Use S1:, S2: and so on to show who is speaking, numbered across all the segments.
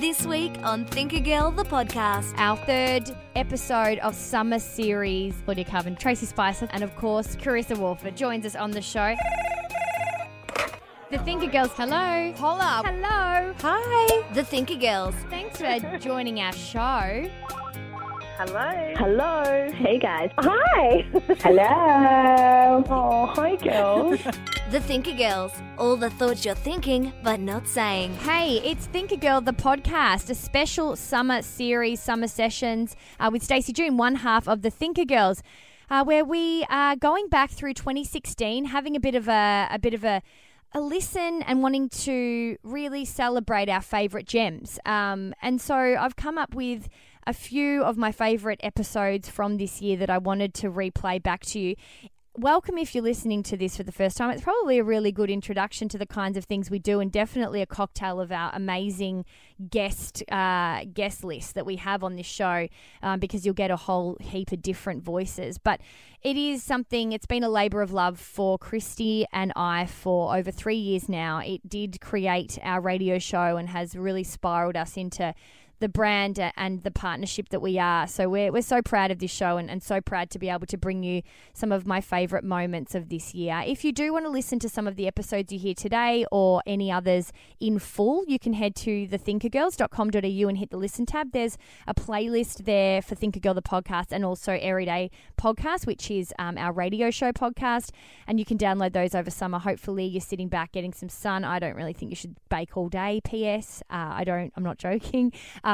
S1: This week on Think a Girl, the podcast.
S2: Our third episode of Summer Series. Claudia Karvan, Tracey Spicer, and of course, Carissa Wolford joins us on the show. The Thinker Girls, hello.
S1: Holla.
S2: Hello.
S1: Hi. The Thinker Girls.
S2: Thanks for joining our show.
S3: Hello.
S4: Hello.
S3: Hey guys.
S4: Hi.
S3: Hello. Oh, hi girls.
S1: The Thinker Girls. All the thoughts you're thinking, but not saying.
S2: Hey, it's Think a Girl, the podcast, a special summer series, summer sessions uh, with Stacey June, one half of the Thinker Girls. Uh, where we are going back through 2016, having a bit of a, a bit of a a listen and wanting to really celebrate our favourite gems. Um, and so I've come up with a few of my favourite episodes from this year that I wanted to replay back to you. Welcome if you're listening to this for the first time. It's probably a really good introduction to the kinds of things we do, and definitely a cocktail of our amazing guest uh, guest list that we have on this show, um, because you'll get a whole heap of different voices. But it is something. It's been a labour of love for Christy and I for over three years now. It did create our radio show and has really spiraled us into the brand and the partnership that we are. So we're, we're so proud of this show and, and so proud to be able to bring you some of my favourite moments of this year. If you do want to listen to some of the episodes you hear today or any others in full, you can head to thethinkergirls.com.au and hit the listen tab. There's a playlist there for Think a Girl the podcast and also Everyday Podcast, which is um, our radio show podcast. And you can download those over summer. Hopefully you're sitting back getting some sun. I don't really think you should bake all day, P.S. Uh, I don't, I'm not joking.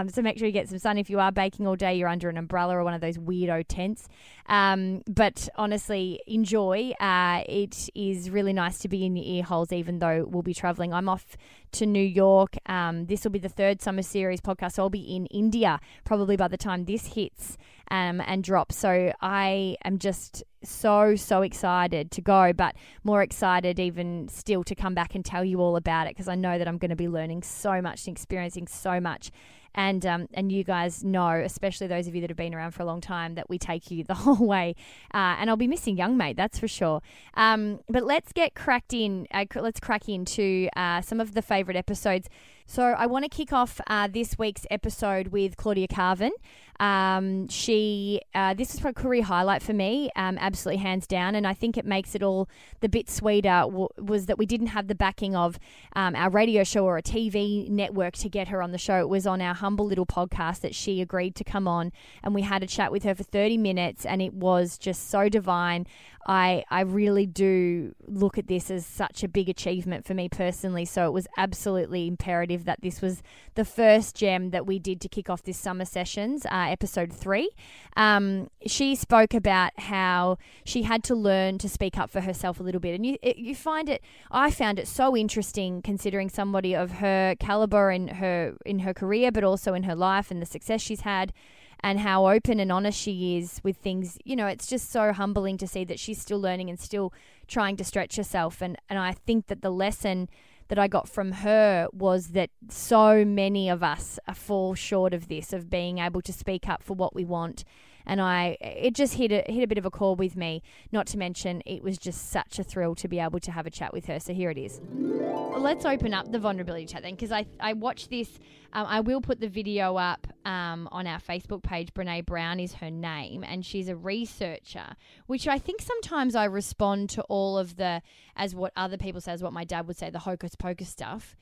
S2: So make sure you get some sun. If you are baking all day, you're under an umbrella or one of those weirdo tents. Um, but honestly, enjoy. Uh, it is really nice to be in your ear holes, even though we'll be traveling. I'm off to New York. Um, this will be the third summer series podcast. So I'll be in India probably by the time this hits um, and drop. So I am just so, so excited to go, but more excited even still to come back and tell you all about it because I know that I'm going to be learning so much and experiencing so much and um, and you guys know, especially those of you that have been around for a long time, that we take you the whole way. Uh, and I'll be missing young mate, that's for sure. Um, but let's get cracked in. Uh, let's crack into uh, some of the favourite episodes. So I want to kick off uh, this week's episode with Claudia Karvan. Um, she uh, this is a career highlight for me, um, absolutely hands down, and I think it makes it all the bit sweeter. W- was that we didn't have the backing of um, our radio show or a TV network to get her on the show. It was on our humble little podcast that she agreed to come on, and we had a chat with her for thirty minutes, and it was just so divine. I I really do look at this as such a big achievement for me personally. So it was absolutely imperative that this was the first gem that we did to kick off this summer sessions, uh, episode three. Um, she spoke about how she had to learn to speak up for herself a little bit, and you you find it. I found it so interesting considering somebody of her caliber in her in her career, but also in her life and the success she's had and how open and honest she is with things. You know, it's just so humbling to see that she's still learning and still trying to stretch herself. And, and I think that the lesson that I got from her was that so many of us fall short of this, of being able to speak up for what we want. And I, it just hit a, hit a bit of a chord with me. Not to mention, it was just such a thrill to be able to have a chat with her. So here it is. Let's open up the vulnerability chat then, because I, I watched this. Um, I will put the video up um, on our Facebook page. Brene Brown is her name, and she's a researcher, which I think sometimes I respond to all of the, as what other people say, as what my dad would say, the hocus pocus stuff,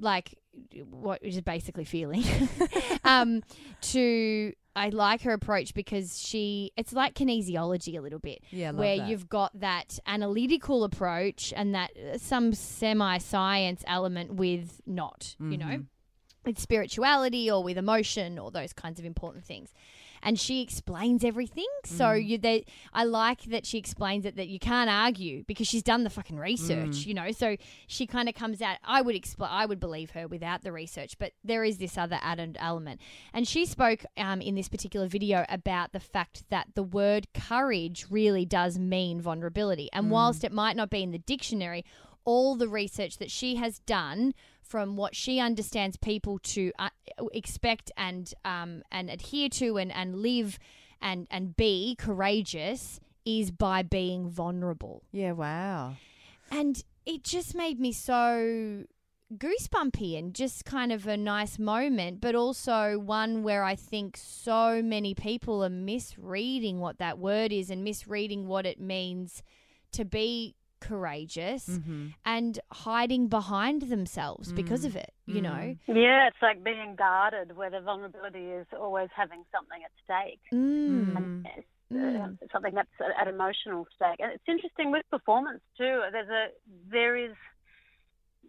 S2: like what is basically feeling. um, to I like her approach because she it's like kinesiology a little bit.
S5: Yeah,
S2: where
S5: that.
S2: you've got that analytical approach and that uh, some semi science element with not, you know,
S5: Mm-hmm.
S2: With spirituality or with emotion or those kinds of important things. and she explains everything. So mm. you, they, I like that she explains it that you can't argue because she's done the fucking research, mm. you know. So she kind of comes out. I would explain. I would believe her without the research, but there is this other added element. And she spoke um, in this particular video about the fact that the word courage really does mean vulnerability, and mm. whilst it might not be in the dictionary, all the research that she has done from what she understands people to uh, expect and um, and adhere to and, and live and and be courageous is by being vulnerable.
S4: Yeah, wow.
S2: And it just made me so goosebumpy and just kind of a nice moment, but also one where I think so many people are misreading what that word is and misreading what it means to be courageous
S4: Mm-hmm.
S2: and hiding behind themselves because of it, you know?
S5: Yeah, it's like being guarded, where the vulnerability is always having something at stake,
S2: Mm.
S5: and
S2: Mm.
S5: uh, something that's at at emotional stake. And it's interesting with performance too. There's a there is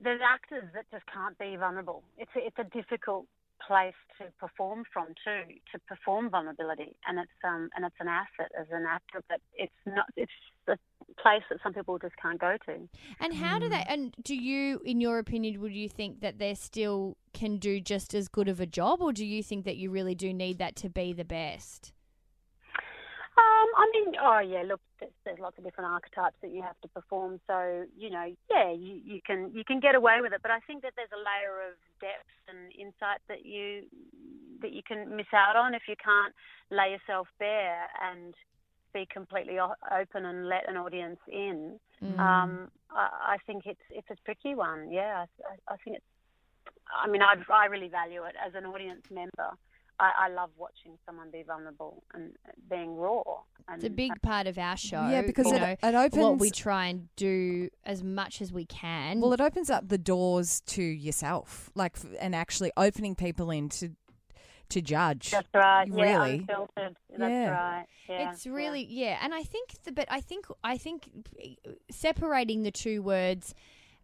S5: there's actors that just can't be vulnerable. It's a, it's a difficult place to perform from too, to perform vulnerability, and it's um and it's an asset as an actor, but it's not. It's a place that some people just can't go to.
S2: And how do they? And do you, in your opinion, would you think that they still can do just as good of a job, or do you think that you really do need that to be the best?
S5: Um, I mean, oh yeah. Look, there's, there's lots of different archetypes that you have to perform. So you know, yeah, you, you can you can get away with it. But I think that there's a layer of depth and insight that you that you can miss out on if you can't lay yourself bare and be completely open and let an audience in.
S2: Mm.
S5: Um, I, I think it's it's a tricky one. Yeah, I, I think it's. I mean, I I really value it as an audience member. I, I love watching someone be vulnerable and being raw. And,
S2: It's a big part of our show.
S4: Yeah, because
S2: you
S4: it,
S2: know,
S4: it opens.
S2: what we try and do as much as we can.
S4: well, it opens up the doors to yourself, like, and actually opening people in to, to judge.
S5: That's right. Yeah,
S4: Really?
S5: unfiltered. That's
S4: Yeah.
S5: right. Yeah,
S2: it's really yeah. and I think the but I think I think separating the two words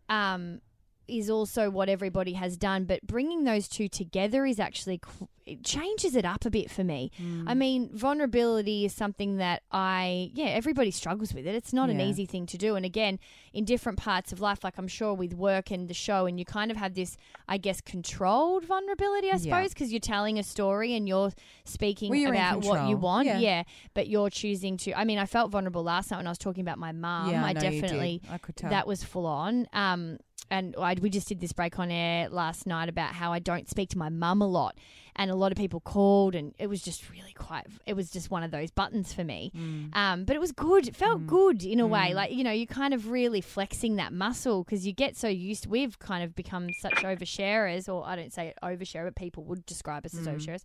S2: um is also what everybody has done, but bringing those two together is actually it changes it up a bit for me. I mean, vulnerability is something that I yeah, everybody struggles with it. It's not an easy thing to do, and again, in different parts of life, like I'm sure with work and the show, and you kind of have this, I guess, controlled vulnerability, I suppose, because you're telling a story and you're speaking
S4: Well, you're
S2: about what you want.
S4: Yeah.
S2: yeah, but you're choosing to. I mean, I felt vulnerable last night when I was talking about my mum.
S4: Yeah, I
S2: I
S4: know you did.
S2: definitely
S4: I could tell.
S2: that was full on. Um, and I, we just did this break on air last night about how I don't speak to my mum a lot, and a lot of people called, and it was just really quite. It was just one of those buttons for me.
S4: Mm.
S2: Um, but it was good. It felt good in a way. Like you know, you're kind of really flexing that muscle because you get so used. We've kind of become such oversharers, or I don't say overshare, but people would describe us as oversharers.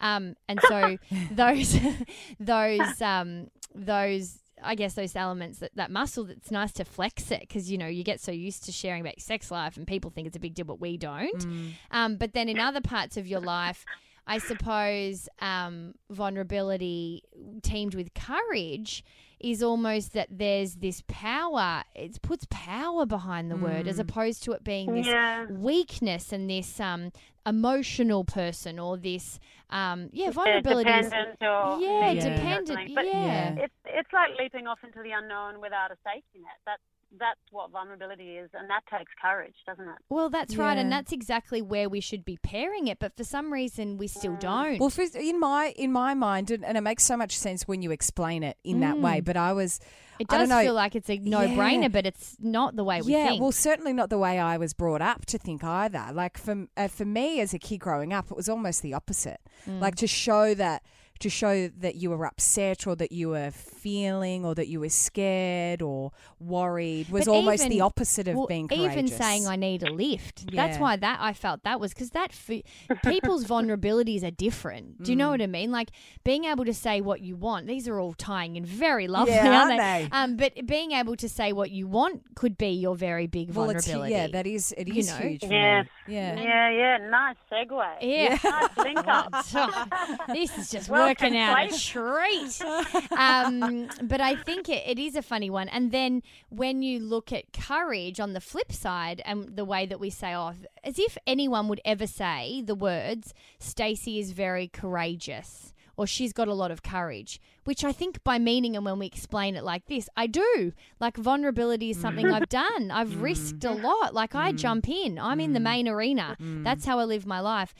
S2: Um, and so those those um, those I guess those elements that that muscle that's nice to flex it because you know you get so used to sharing about your sex life and people think it's a big deal but we don't. Um, but then in other parts of your life. I suppose um, vulnerability teamed with courage is almost that there's this power. It puts power behind the word as opposed to it being this
S5: Yeah.
S2: weakness and this um, emotional person or this um, yeah
S5: Yeah,
S2: vulnerability. is-
S5: dependent or
S2: yeah,
S5: or
S2: dependent.
S5: But
S2: yeah.
S5: it's it's like leaping off into the unknown without a safety net. That's that's what vulnerability is, and that takes courage, doesn't it?
S2: Well, that's right, and that's exactly where we should be pairing it. But for some reason, we still don't.
S4: Well, in my in my mind, and, and it makes so much sense when you explain it in that way. But I was,
S2: it
S4: I
S2: does
S4: don't know.
S2: feel like it's a no-brainer, but it's not the way we think.
S4: yeah,
S2: think.
S4: well, certainly not the way I was brought up to think either. Like for uh, for me as a kid growing up, it was almost the opposite.
S2: Mm.
S4: Like to show that to show that you were upset or that you were feeling or that you were scared or worried was
S2: But
S4: almost
S2: even-
S4: the opposite of
S2: well,
S4: being
S2: even saying I need a lift. That's why that I felt that was because that f- people's vulnerabilities are different. Do you
S4: Mm.
S2: know what I mean? Like being able to say what you want. These are all tying in very lovely,
S4: Yeah,
S2: aren't
S4: aren't
S2: they?
S4: they?
S2: Um, but being able to say what you want could be your very big
S4: well, it's,
S2: vulnerability.
S4: yeah, that is it is You
S2: know?
S4: huge. For
S5: Yes.
S4: me. Yeah.
S5: Yeah, yeah. Nice segue.
S2: Yeah.
S5: Nice link up.
S2: this is just
S5: Well
S2: working out a treat. um, Um, but I think it, it is a funny one. And then when you look at courage on the flip side, and the way that we say, oh, as if anyone would ever say the words, Stacey is very courageous. or she's got a lot of courage, which I think by meaning and when we explain it like this, I do. Like vulnerability is something mm. I've done. I've mm. risked a lot. Like I mm. jump in. I'm in the main arena. That's how I live my life.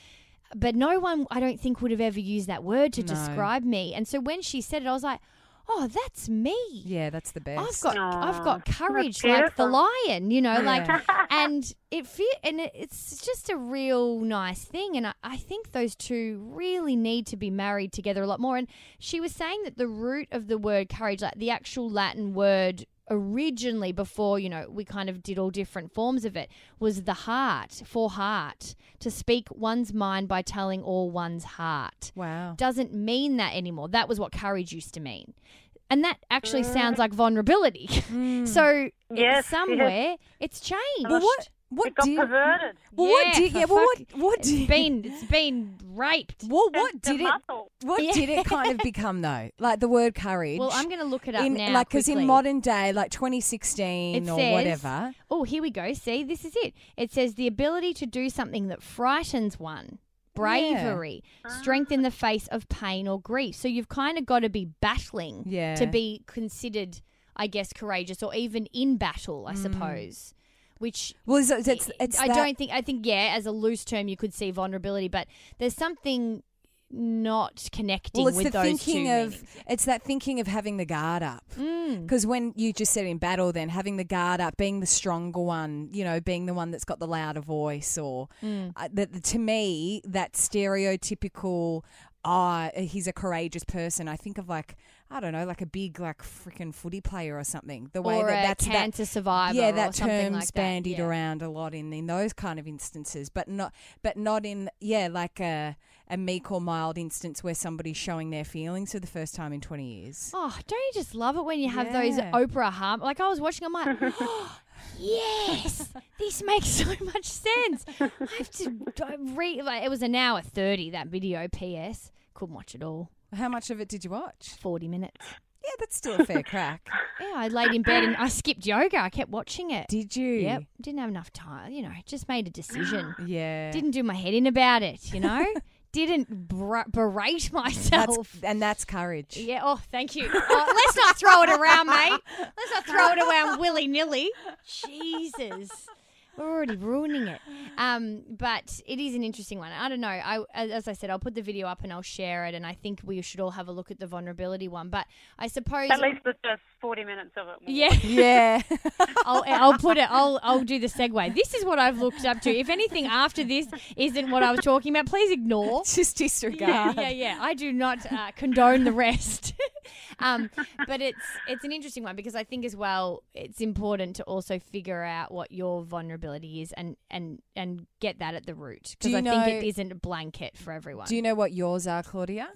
S2: But no one, I don't think, would have ever used that word to
S4: No.
S2: describe me. And so when she said it, I was like, "Oh, that's me."
S4: Yeah, that's the best.
S2: I've got I've got courage like the lion, you know, like and it fe- and it, it's just a real nice thing and I, I think those two really need to be married together a lot more and she was saying that the root of the word courage like the actual Latin word originally before you know we kind of did all different forms of it was the heart for heart to speak one's mind by telling all one's heart
S4: wow.
S2: doesn't mean that anymore. That was what courage used to mean. And that actually mm. sounds like vulnerability. Mm. so
S5: Yes,
S2: somewhere it's changed.
S4: Well, what what
S5: It got
S4: did
S5: perverted.
S4: well, what
S2: Yeah,
S4: did
S2: for
S4: yeah well, what
S2: fuck-
S4: what
S2: It's
S4: did
S2: been it's been raped.
S4: well, what
S5: The
S4: did it
S5: muscle.
S4: what
S2: Yeah.
S4: did it kind of become though? Like the word courage.
S2: Well, I'm going to look it up
S4: in
S2: now.
S4: like because in modern day, like 2016
S2: It
S4: or
S2: says-
S4: whatever.
S2: Oh, here we go. See, this is it. It says the ability to do something that frightens one. Bravery, ah. strength in the face of pain or grief. So you've kind of got to be battling
S4: Yeah.
S2: to be considered, I guess, courageous or even in battle, I mm. suppose. Which
S4: Well, it's, it's, it's,
S2: I
S4: that-
S2: don't think I think yeah, as a loose term you could see vulnerability, but there's something not connecting
S4: Well, it's
S2: with
S4: the
S2: those
S4: thinking of
S2: meanings.
S4: it's that thinking of having the guard up.
S2: Mm.
S4: Because when you just said in battle, then having the guard up, being the stronger one, you know, being the one that's got the louder voice, or
S2: Mm.
S4: uh, that to me that stereotypical. Ah, he's a courageous person. I think of like I don't know, like a big like freaking footy player or something. The way
S2: or
S4: that that's that
S2: cancer survivor,
S4: yeah, that term's
S2: like that.
S4: bandied
S2: yeah.
S4: around a lot in in those kind of instances, but not but not in yeah like a a meek or mild instance where somebody's showing their feelings for the first time in twenty years.
S2: Oh, don't you just love it when you have those Oprah harm? Like I was watching, I'm like, oh, yes, this makes so much sense. I have to I read. Like, it was an hour thirty that video. P.S. Couldn't watch it all.
S4: How much of it did you watch?
S2: Forty minutes.
S4: Yeah, that's still a fair crack.
S2: Yeah, I laid in bed and I skipped yoga. I kept watching it.
S4: Did you?
S2: Yep, didn't have enough time. You know, just made a decision.
S4: Yeah.
S2: Didn't do my head in about it. You know, didn't bra- berate myself.
S4: That's, and that's courage.
S2: Yeah. Oh, thank you. Oh, let's not throw it around, mate. Let's not throw it around willy nilly. Jesus. We're already ruining it. Um, but it is an interesting one. I don't know. I, as as I said, I'll put the video up and I'll share it. And I think we should all have a look at the vulnerability one. But I suppose,
S5: At least the first 40 minutes of it.
S2: yeah,
S4: Yeah.
S2: I'll, I'll put it. I'll I'll do the segue. This is what I've looked up to. If anything after this isn't what I was talking about, please ignore.
S4: Just disregard.
S2: Yeah, yeah, yeah. I do not uh, condone the rest. Um, but it's it's an interesting one because I think as well it's important to also figure out what your vulnerability is and and and get that at the root because
S4: you
S2: I think it
S4: know-
S2: isn't a blanket for everyone.
S4: Do you know what yours are, Claudia?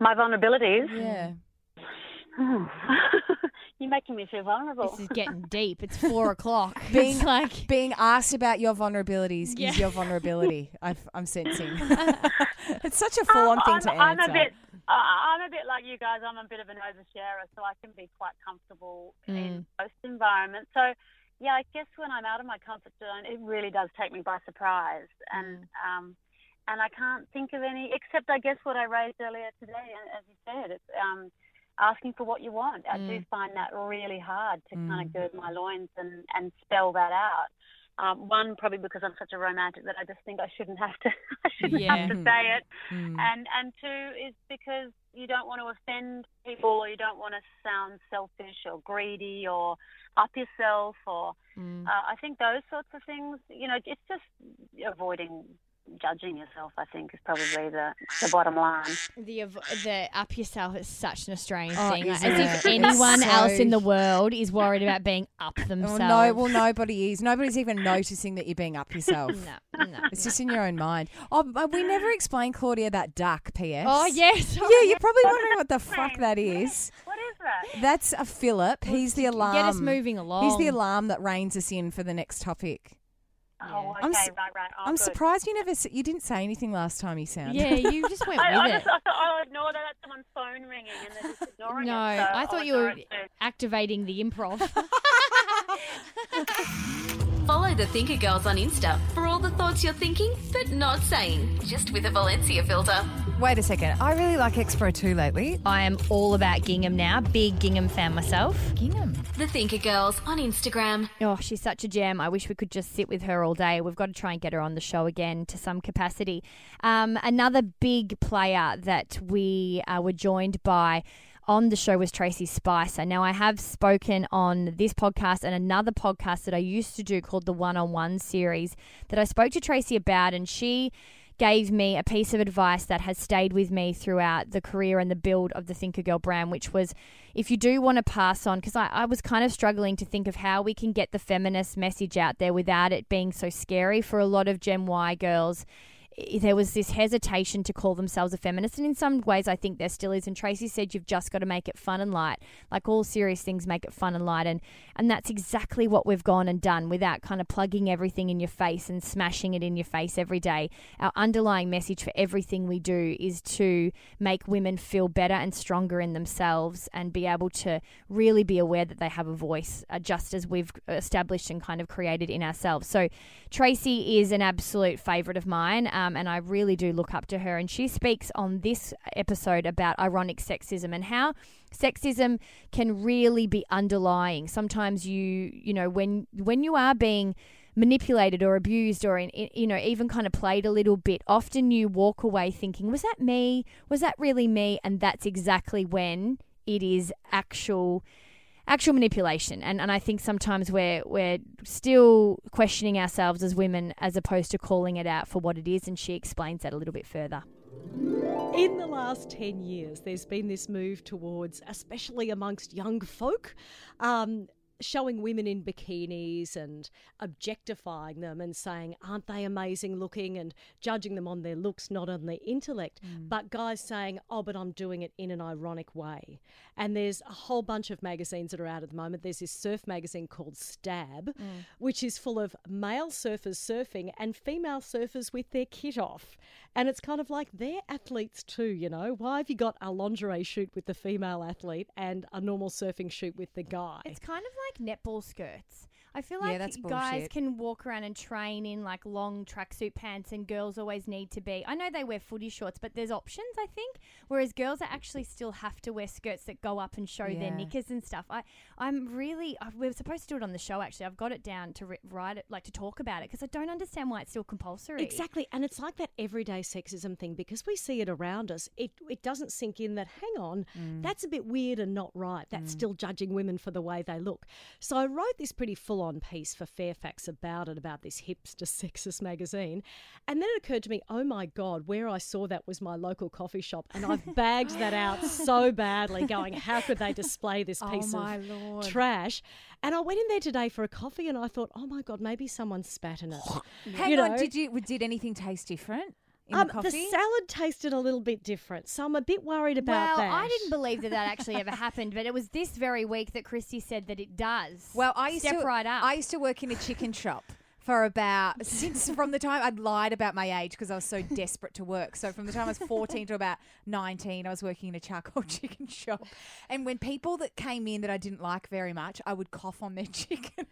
S5: My vulnerabilities.
S4: Yeah.
S5: You're making me feel vulnerable.
S2: this is getting deep. It's four o'clock.
S4: Being-
S2: it's like
S4: Being asked about your vulnerabilities
S2: Yeah.
S4: is your vulnerability. I've, I'm sensing. it's such a full-on
S5: Um,
S4: thing
S5: I'm,
S4: to
S5: I'm
S4: answer.
S5: a bit. Uh, I'm a bit like you guys. I'm a bit of an oversharer, so I can be quite comfortable
S2: Mm.
S5: in most environments. So, yeah, I guess when I'm out of my comfort zone, it really does take me by surprise, and um, and I can't think of any except I guess what I raised earlier today. And as you said, it's um, asking for what you want. I do find that really hard to kind of gird my loins and and spell that out. Um, one, probably because I'm such a romantic that I just think I shouldn't have to. I shouldn't have to say it.
S4: Mm.
S5: And and two is because you don't want to offend people or you don't want to sound selfish or greedy or up yourself or
S2: Mm.
S5: uh, I think those sorts of things. You know, it's just avoiding judging yourself. I think is probably the the bottom line.
S2: the the up yourself is such an Australian
S4: Oh,
S2: thing. Like,
S4: isn't
S2: as if
S4: it? It's
S2: anyone
S4: so-
S2: else in the world is worried about being up
S4: Oh,
S2: themselves.
S4: no, well, nobody is. Nobody's even noticing that you're being up yourself.
S2: no, no.
S4: It's just in your own mind. Oh, we never explained Claudia that duck. P.S.
S2: Oh yes.
S4: Yeah, you're probably wondering what the fuck that is.
S5: What is that?
S4: That's a Philip. He's the alarm.
S2: Get us moving along.
S4: He's the alarm that reins us in for the next topic.
S5: Oh, okay,
S4: I'm s-
S5: right, right. Oh,
S4: I'm
S5: good.
S4: surprised you never. You didn't say anything last time you sounded.
S2: Yeah, you just went
S5: I, I,
S2: with
S5: just,
S2: it.
S5: I thought oh, I'll ignore that. That's someone's phone ringing and they're just ignoring
S2: No,
S5: it. so
S2: I
S5: I'll
S2: thought you were
S5: it
S2: activating the improv.
S6: Follow the Thinker Girls on Insta for all the thoughts you're thinking but not saying, just with a Valencia filter.
S4: Wait a second. I really like X-Pro II lately.
S2: I am all about gingham now. Big gingham fan myself.
S4: Gingham.
S6: The Thinker Girls on Instagram.
S2: Oh, she's such a gem. I wish we could just sit with her all day. We've got to try and get her on the show again to some capacity. Um, another big player that we uh, were joined by on the show was Tracey Spicer. Now, I have spoken on this podcast and another podcast that I used to do called the One on One series that I spoke to Tracey about, and she gave me a piece of advice that has stayed with me throughout the career and the build of the Thinker Girl brand, which was if you do want to pass on, because I, I was kind of struggling to think of how we can get the feminist message out there without it being so scary for a lot of Gen Y girls there was this hesitation to call themselves a feminist, and in some ways, I think there still is. And Tracey said you've just got to make it fun and light, like all serious things, make it fun and light, and and that's exactly what we've gone and done without kind of plugging everything in your face and smashing it in your face every day. Our underlying message for everything we do is to make women feel better and stronger in themselves, and be able to really be aware that they have a voice, uh, just as we've established and kind of created in ourselves. So Tracey is an absolute favourite of mine, um, Um, and I really do look up to her. And she speaks on this episode about ironic sexism and how sexism can really be underlying. Sometimes you, you know, when when you are being manipulated or abused or in, in, you know even kind of played a little bit often you walk away thinking was that me was that really me and that's exactly when it is actual actual manipulation and, and I think sometimes we're we're still questioning ourselves as women as opposed to calling it out for what it is and she explains that a little bit further.
S7: In the last 10 years, there's been this move towards, especially amongst young folk, um, showing women in bikinis and objectifying them and saying, aren't they amazing looking and judging them on their looks, not on their intellect. Mm. But guys saying, oh, but I'm doing it in an ironic way. And there's a whole bunch of magazines that are out at the moment. There's this surf magazine called Stab, mm. which is full of male surfers surfing and female surfers with their kit off. And it's kind of like they're athletes too, you know. Why have you got a lingerie shoot with the female athlete and a normal surfing shoot with the guy?
S2: It's kind of like netball skirts. I feel
S4: Yeah,
S2: like
S4: that's
S2: guys
S4: bullshit.
S2: can walk around and train in like long tracksuit pants, and girls always need to be. I know they wear footy shorts, but there's options, I think. Whereas girls are actually still have to wear skirts that go up and show their knickers and stuff. I, I'm really. I, we are supposed to do it on the show. Actually, I've got it down to ri- write it, like to talk about it, because I don't understand why it's still compulsory.
S7: Exactly, and it's like that everyday sexism thing because we see it around us. It it doesn't sink in that hang on, mm. that's a bit weird and not right. That's mm. still judging women for the way they look. So I wrote this pretty full on piece for Fairfax about it about this hipster sexist magazine, and then it occurred to me, oh my god, where I saw that was my local coffee shop, and I've bagged that out so badly, going how could they display this oh piece
S4: my
S7: of
S4: Lord.
S7: trash? And I went in there today for a coffee, and I thought, oh my god, maybe someone spat in it.
S4: Hang
S7: You
S4: on, did you did anything taste different in
S7: Um,
S4: the coffee?
S7: salad tasted a little bit different, so I'm a bit worried about
S2: well,
S7: that.
S2: I didn't believe that that actually ever happened, but it was this very week that Christy said that it does.
S4: Well, I used
S2: Step
S4: to
S2: right up.
S4: I used to work in a chicken shop for about since from the time I'd lied about my age because I was so desperate to work. So from the time I was 14 to about 19, I was working in a charcoal chicken shop. And when people that came in that I didn't like very much, I would cough on their chicken.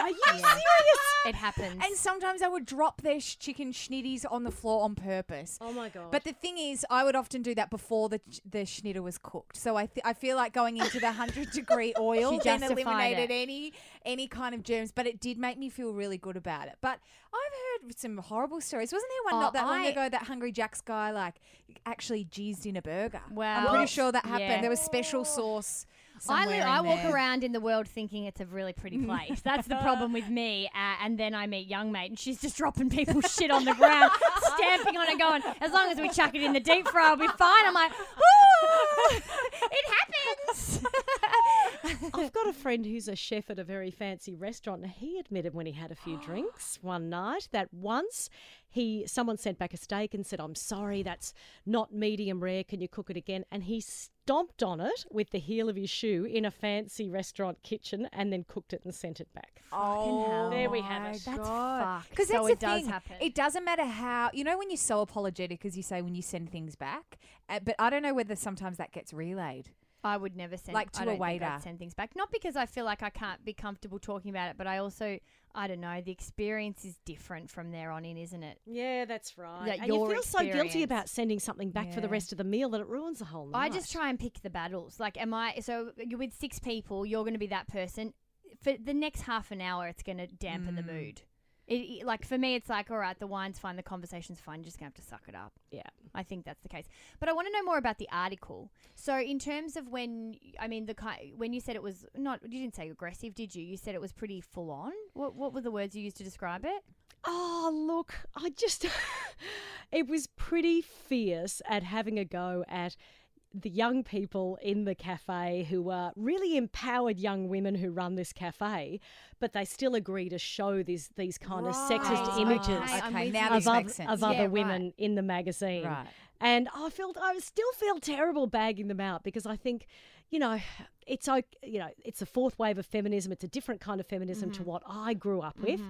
S7: Are you
S2: Yeah.
S7: serious?
S2: it happens.
S4: and sometimes I would drop their sh- chicken schnitties on the floor on purpose.
S7: Oh my god!
S4: But the thing is, I would often do that before the the schnitter was cooked. So I th- I feel like going into the hundred degree oil
S2: She
S4: then eliminated
S2: it.
S4: any any kind of germs. But it did make me feel really good about it. But I've heard some horrible stories. Wasn't there one
S2: Oh,
S4: not that long ago that Hungry Jack's guy like actually jizzed in a burger? Wow.
S2: I'm
S4: pretty sure that happened.
S2: yeah.
S4: There was special sauce.
S2: I, li- I walk
S4: there.
S2: around in the world thinking it's a really pretty place. That's the problem with me. Uh, and then I meet young mate, and she's just dropping people's shit on the ground, stamping on it, going, "As long as we chuck it in the deep fryer, I'll be fine." I'm like, "Ooh, it happens."
S7: I've got a friend who's a chef at a very fancy restaurant, and he admitted when he had a few drinks one night that once he someone sent back a steak and said, "I'm sorry, that's not medium rare. Can you cook it again?" And he stomped on it with the heel of his shoe in a fancy restaurant kitchen, and then cooked it and sent it back.
S4: Oh,
S7: There we have it.
S2: That's fucked.
S4: Because
S2: So
S4: that's
S2: it
S4: the
S2: does
S4: thing.
S2: happen.
S4: It doesn't matter how you know when you're so apologetic, as you say when you send things back. Uh, but I don't know whether sometimes that gets relayed.
S2: I would never send
S8: Like to
S2: I
S8: a
S2: don't think I'd
S8: waiter.
S2: send things back. Not because I feel like I can't be comfortable talking about it, but I also I don't know. The experience is different from there on in, isn't it?
S7: Yeah, that's right.
S2: That
S7: and you
S2: your
S7: feel so guilty about sending something back for the rest of the meal that it ruins the whole night.
S2: I just try and pick the battles. Like, am I so you're with six people? You're going to be that person for the next half an hour. It's going to dampen the
S8: Mm.
S2: mood. It, like for me, it's like all right, the wine's fine, the conversation's fine. You're just gonna have to suck it up.
S7: Yeah.
S2: I think that's the case. But I want to know more about the article. So, in terms of when, I mean, the ki- when you said it was not, you didn't say aggressive, did you? You said it was pretty full on. What What were the words you used to describe it?
S7: Oh, look, I just. it was pretty fierce at having a go at the young people in the cafe who are really empowered young women who run this cafe, but they still agree to show these these kind of sexist
S8: Right.
S7: images
S2: Okay,
S8: Okay,
S2: with
S8: now
S2: you.
S8: this
S7: of,
S8: makes sense.
S7: of
S2: Yeah,
S7: other
S2: right.
S7: women in the magazine.
S8: Right.
S7: And I felt I still feel terrible bagging them out because I think, you know, it's okay, you know, it's a fourth wave of feminism. It's a different kind of feminism
S2: Mm-hmm.
S7: to what I grew up with.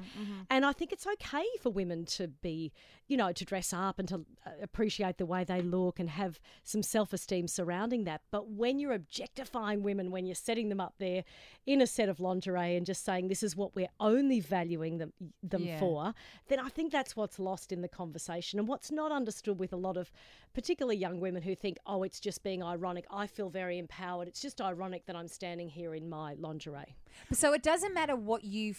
S7: And I think it's okay for women to be, you know, to dress up and to uh, appreciate the way they look and have some self-esteem surrounding that. But when you're objectifying women, when you're setting them up there in a set of lingerie and just saying this is what we're only valuing them them
S8: Yeah.
S7: for, then I think that's what's lost in the conversation and what's not understood with a lot of particularly young women who think, oh, it's just being ironic. I feel very empowered. It's just ironic that I'm standing here in my lingerie.
S8: So it doesn't matter what you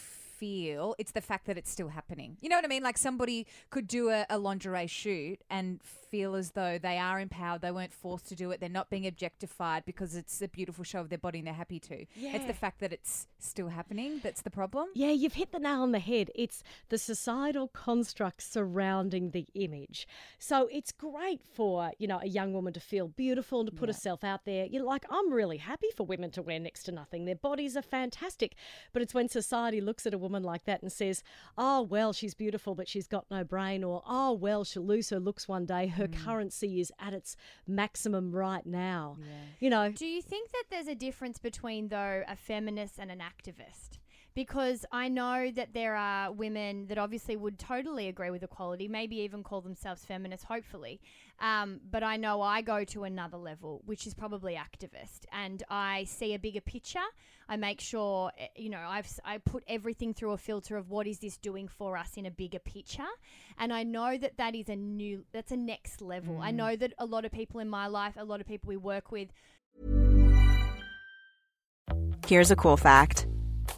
S8: it's the fact that it's still happening. You know what I mean? Like somebody could do a, a lingerie shoot and feel as though they are empowered, they weren't forced to do it, they're not being objectified because it's a beautiful show of their body and they're happy to. It's the fact that it's still happening that's the problem.
S7: Yeah, you've hit the nail on the head. It's the societal construct surrounding the image. So it's great for, you know, a young woman to feel beautiful and to put herself out there. You know, like I'm really happy for women to wear next to nothing. Their bodies are fantastic. But it's when society looks at a woman like that and says, "Oh, well, she's beautiful but she's got no brain," or "Oh, well, she'll lose her looks one day. Her mm. currency is at its maximum right now." You know,
S2: Do you think that there's a difference between though a feminist and an activist? Because I know that there are women that obviously would totally agree with equality, maybe even call themselves feminists, hopefully. Um, but I know I go to another level, which is probably activist, and I see a bigger picture. I make sure, eh, you know, I've s- I put everything through a filter of what is this doing for us in a bigger picture, and I know that that is a new, that's a next level. I know that a lot of people in my life, a lot of people we work with,
S9: Here's a cool fact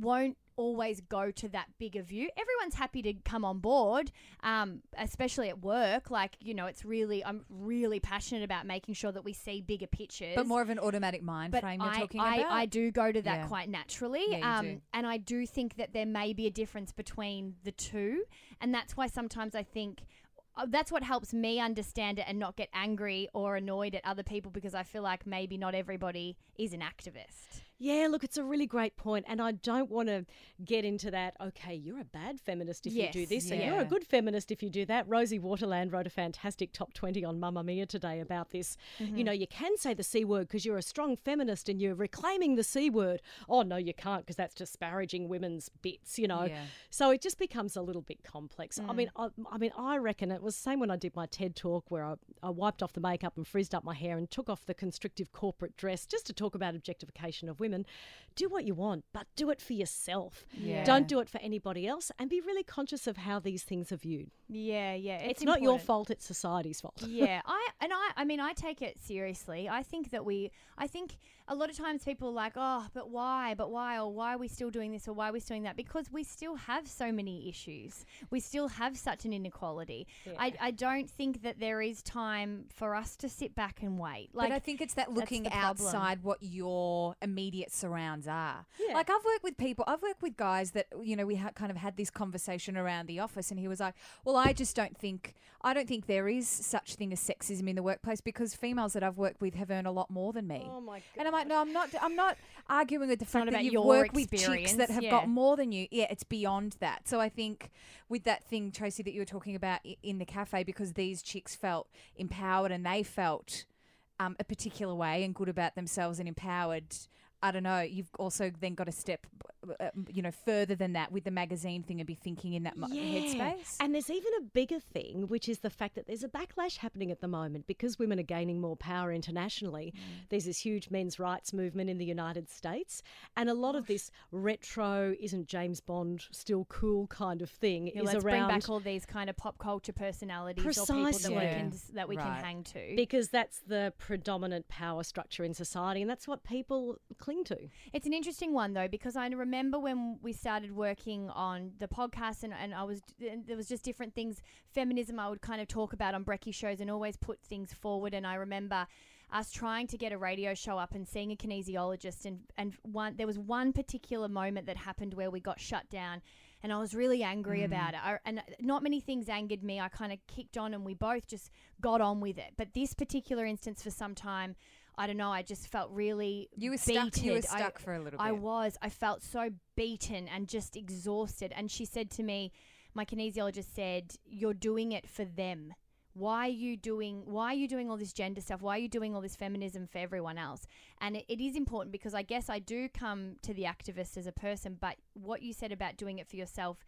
S2: Won't always go to that bigger view. Everyone's happy to come on board, um, especially at work. Like, you know, it's really, I'm really passionate about making sure that we see bigger pictures.
S8: But more of an automatic mind
S2: But
S8: frame you're
S2: I,
S8: talking
S2: I,
S8: about.
S2: I do go to that
S8: Yeah.
S2: quite naturally.
S8: Yeah,
S2: um. And I do think that there may be a difference between the two. And that's why sometimes I think. Uh, That's what helps me understand it and not get angry or annoyed at other people because I feel like maybe not everybody is an activist.
S7: Yeah, look, it's a really great point, and I don't want to get into that. Okay, you're a bad feminist if you do
S2: Yes,
S7: this, and you're a good feminist if you do that. Rosie Waterland wrote a fantastic top twenty on Mamamia today about this.
S2: Mm-hmm.
S7: You know, you can say the c word because you're a strong feminist and you're reclaiming the c word. Oh no, you can't because that's disparaging women's bits. You know,
S4: Yeah.
S7: so it just becomes a little bit complex.
S2: Mm.
S7: I mean, I, I mean, I reckon it was the same when I did my TED talk where I, I wiped off the makeup and frizzed up my hair and took off the constrictive corporate dress just to talk about objectification of women. And do what you want, but do it for yourself.
S4: Yeah.
S7: Don't do it for anybody else, and be really conscious of how these things are viewed.
S2: Yeah, yeah.
S7: It's,
S2: It's,
S7: not your fault; it's society's fault.
S2: yeah, I and I I mean I take it seriously. I think that we I think a lot of times people are like, "Oh, but why? But why? Or why are we still doing this or why are we still doing that?" Because we still have so many issues. We still have such an inequality. I I don't think that there is time for us to sit back and wait. Like
S4: but I think it's that looking outside what your immediate surrounds are.
S7: Yeah.
S4: Like I've worked with people, I've worked with guys that you know we ha- kind of had this conversation around the office, and he was like, "Well, I just don't think I don't think there is such thing as sexism in the workplace because females that I've worked with have earned a lot more than me."
S7: Oh my
S4: I'm like, no, I'm not. I'm not arguing with the fact that
S2: you
S4: work with chicks that have
S2: yeah.
S4: got more than you. Yeah, it's beyond that. So I think with that thing, Tracey, that you were talking about in the cafe, because these chicks felt empowered and they felt um, a particular way and good about themselves and empowered. I don't know. You've also then got to step, uh, you know, further than that with the magazine thing and be thinking in that mo- headspace.
S7: And there's even a bigger thing, which is the fact that there's a backlash happening at the moment because women are gaining more power internationally.
S4: Mm.
S7: There's this huge men's rights movement in the United States, and a lot of this retro, isn't James Bond still cool kind of thing
S2: Yeah,
S7: is
S2: let's
S7: around
S2: bring back all these kind of pop culture personalities or people that we
S7: Precisely.
S2: can that we
S4: Right.
S2: can hang to.
S7: because that's the predominant power structure in society, and that's what people cling to.
S2: It's an interesting one though because I remember when we started working on the podcast and, and I was and there was just different things feminism I would kind of talk about on Brecky shows and always put things forward and I remember us trying to get a radio show up and seeing a kinesiologist and and one there was one particular moment that happened where we got shut down and I was really angry mm. about it. I, and not many things angered me. I kind of kicked on and we both just got on with it. But this particular instance for some time I don't know. I just felt really
S4: You were stuck- you were
S2: beated. I-
S4: stuck for a little bit.
S2: I was. I felt so beaten and just exhausted. And she said to me, my kinesiologist said, "You're doing it for them. Why are you doing? Why are you doing all this gender stuff? Why are you doing all this feminism for everyone else?" And it, it is important because I guess I do come to the activist as a person, but what you said about doing it for yourself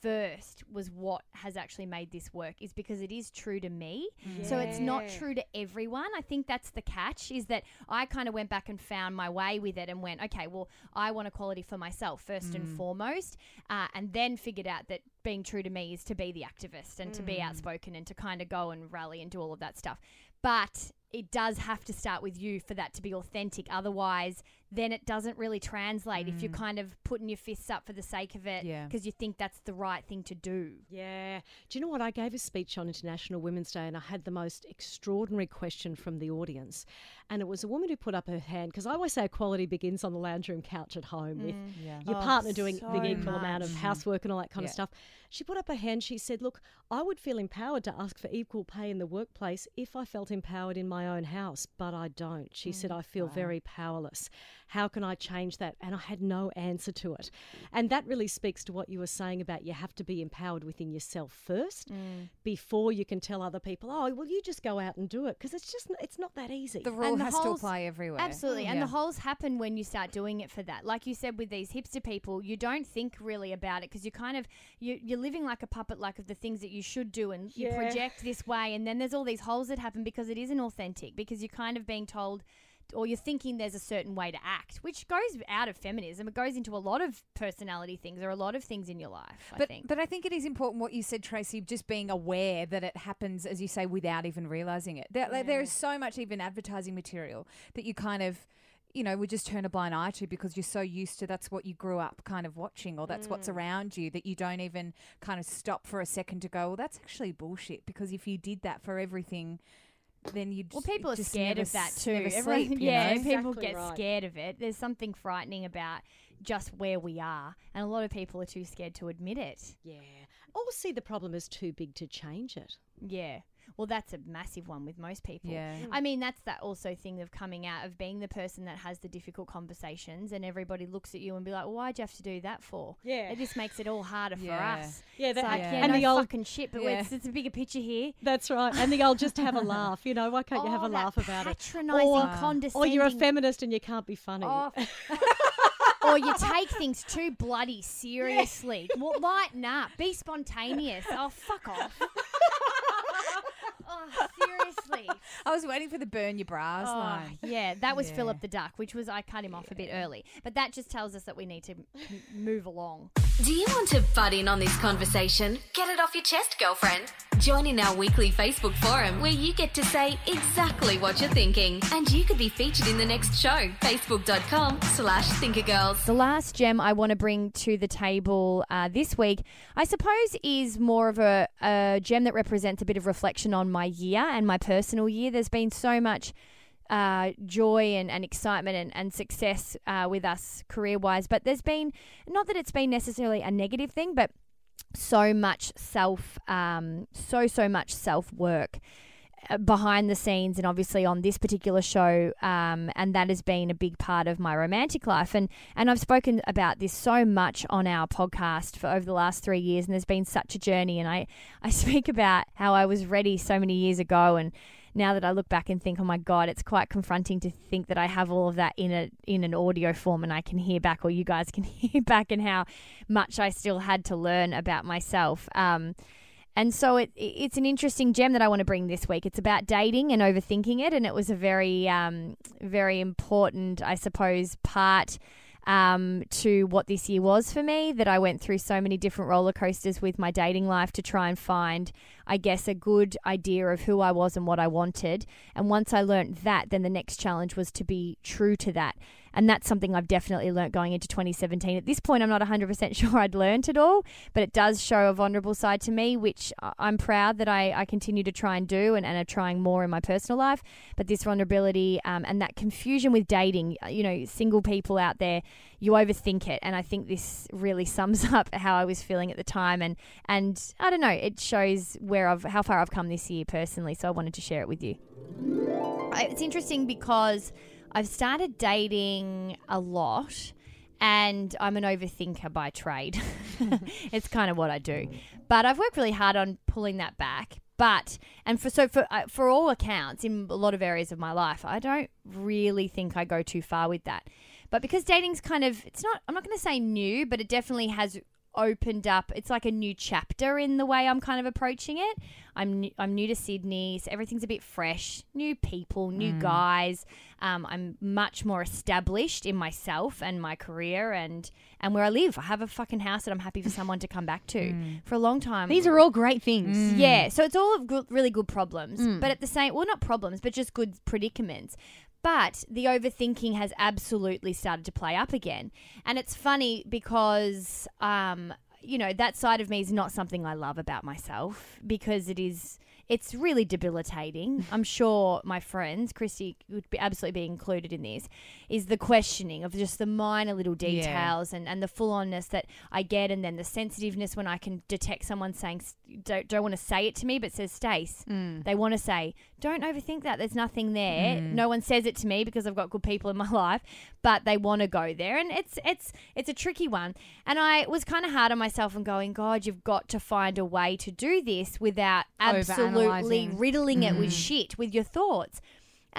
S2: first was what has actually made this work is because it is true to me. Mm. So it's not true to everyone. I think that's the catch is that I kind of went back and found my way with it and went, okay, well, I want equality for myself first and mm. foremost, uh, and then figured out that being true to me is to be the activist and to be mm. outspoken and to kind of go and rally and do all of that stuff. But it does have to start with you for that to be authentic. Otherwise, then it doesn't really translate if you're mm. kind of putting your fists up for the sake of it
S4: Yeah.
S2: because you think that's the right thing to do.
S7: Yeah. Do you know what? I gave a speech on International Women's Day and I had the most extraordinary question from the audience. And it was a woman who put up her hand because I always say equality begins on the lounge room couch at home with mm.
S4: Yeah.
S7: your
S2: Oh,
S7: partner doing
S2: so
S7: the equal amount of
S2: mm.
S7: housework and all that kind
S4: Yeah.
S7: of stuff. She put up her hand. She said, Look, I would feel empowered to ask for equal pay in the workplace if I felt empowered in my own house, but I don't. She said, I feel very powerless. How can I change that? And I had no answer to it. And that really speaks to what you were saying about you have to be empowered within yourself first mm. before you can tell other people, oh, well, you just go out and do it. Because it's just, it's not that easy.
S4: The rule
S2: the
S4: has to
S2: holes-
S4: apply everywhere.
S2: Absolutely. Mm. And
S4: Yeah.
S2: the holes happen when you start doing it for that. Like you said with these hipster people, you don't think really about it because you kind of you you're living like a puppet like of the things that you should do and you project this way and then there's all these holes that happen because it isn't authentic because you're kind of being told or you're thinking there's a certain way to act, which goes out of feminism. It goes into a lot of personality things or a lot of things in your life, I
S4: But,
S2: think.
S4: but I think it is important what you said, Tracey, just being aware that it happens, as you say, without even realizing it. There, like, there is so much even advertising material that you kind of, you know, would just turn a blind eye to because you're so used to that's what you grew up kind of watching or that's what's mm. around you that you don't even kind of stop for a second to go, well, that's actually bullshit because if you did that for everything, then you'd
S2: Well, people are scared
S4: never
S2: of that too.
S4: never
S2: Everyone-
S4: sleep, you
S2: yeah,
S4: know?
S2: people
S7: Exactly
S2: get
S7: right.
S2: scared of it. There's something frightening about just where we are, and a lot of people are too scared to admit it.
S7: yeah. Or see the problem as too big to change it.
S2: Yeah. Well, that's a massive one with most people.
S4: Yeah. Mm.
S2: I mean, that's that also thing of coming out of being the person that has the difficult conversations, and everybody looks at you and be like, well, "Why'd you have to do that for?"
S7: Yeah.
S2: It just makes it all harder for us.
S7: Yeah,
S2: It's
S7: that-
S2: like,
S4: Yeah.
S2: yeah,
S7: and
S2: no
S7: the old-
S2: fucking shit, but
S4: Yeah.
S2: it's, it's a bigger picture here.
S7: That's right. And the old just have a laugh. You know, why can't you have
S2: Oh,
S7: a laugh about it?
S2: patronising,
S7: Or, ah.
S2: condescending.
S7: or you're a feminist and you can't be funny.
S2: Oh. or you take things too bloody seriously. Well, lighten up. Be spontaneous. Oh, fuck off. Seriously.
S4: I was waiting for the burn your bras
S2: Oh,
S4: line.
S2: yeah, that was
S4: Yeah.
S2: Philip the Duck, which was I cut him off a bit early. But that just tells us that we need to m- move along.
S6: Do you want to butt in on this conversation? Get it off your chest, girlfriend. Join in our weekly Facebook forum where you get to say exactly what you're thinking. And you could be featured in the next show. Facebook.com slash thinkergirls.
S2: The last gem I want to bring to the table uh, this week, I suppose, is more of a, a gem that represents a bit of reflection on my year and my personal year. There's been so much uh, joy and, and excitement and, and success uh, with us career wise, but there's been, not that it's been necessarily a negative thing, but so much self, um, so, so much self work uh, behind the scenes and obviously on this particular show um, and that has been a big part of my romantic life. And and I've spoken about this so much on our podcast for over the last three years and there's been such a journey. And I I speak about how I was ready so many years ago and now that I look back and think, oh my god, it's quite confronting to think that I have all of that in a in an audio form and I can hear back, or you guys can hear back, and how much I still had to learn about myself. Um, and so it it's an interesting gem that I want to bring this week. It's about dating and overthinking it, and it was a very um, very important, I suppose, part um, to what this year was for me. That I went through so many different roller coasters with my dating life to try and find, I guess, a good idea of who I was and what I wanted. And once I learned that, then the next challenge was to be true to that. And that's something I've definitely learnt going into 2017. At this point, I'm not 100% sure I'd learnt it all, but it does show a vulnerable side to me, which I'm proud that I, I continue to try and do and, and are trying more in my personal life. But this vulnerability um, and that confusion with dating, uh, you know, single people out there, you overthink it. And I think this really sums up how I was feeling at the time. And, and I don't know, it shows where I've, how far I've come this year personally. So I wanted to share it with you. It's interesting because I've started dating a lot and I'm an overthinker by trade. it's kind of what I do. But I've worked really hard on pulling that back. But and for so for uh, for all accounts in a lot of areas of my life, I don't really think I go too far with that. But because dating's kind of it's not I'm not going to say new, but it definitely has opened up. It's like a new chapter in the way I'm kind of approaching it. I'm new, I'm new to Sydney, so everything's a bit fresh. New people, new
S4: Mm.
S2: guys. Um, I'm much more established in myself and my career and and where I live. I have a fucking house that I'm happy for someone to come back to.
S4: Mm.
S2: For a long time,
S10: These are all great things.
S2: yeah, so it's all of good, really good problems,
S10: Mm.
S2: but at the same, well, not problems, but just good predicaments. But the overthinking has absolutely started to play up again, and it's funny because, um, you know, that side of me is not something I love about myself because it is. It's really debilitating. I'm sure my friends, Christy would be absolutely be included in this, is the questioning of just the minor little
S4: Yeah.
S2: details and, and the full onness that I get, and then the sensitiveness when I can detect someone saying, don't, don't want to say it to me, but says, Stace,
S4: Mm.
S2: they want to say, don't overthink that. There's nothing there.
S4: Mm.
S2: No one says it to me because I've got good people in my life, but they want to go there, and it's it's it's a tricky one. And I was kind of hard on myself and going, God, you've got to find a way to do this without absolutely riddling it with
S4: Mm.
S2: shit with your thoughts.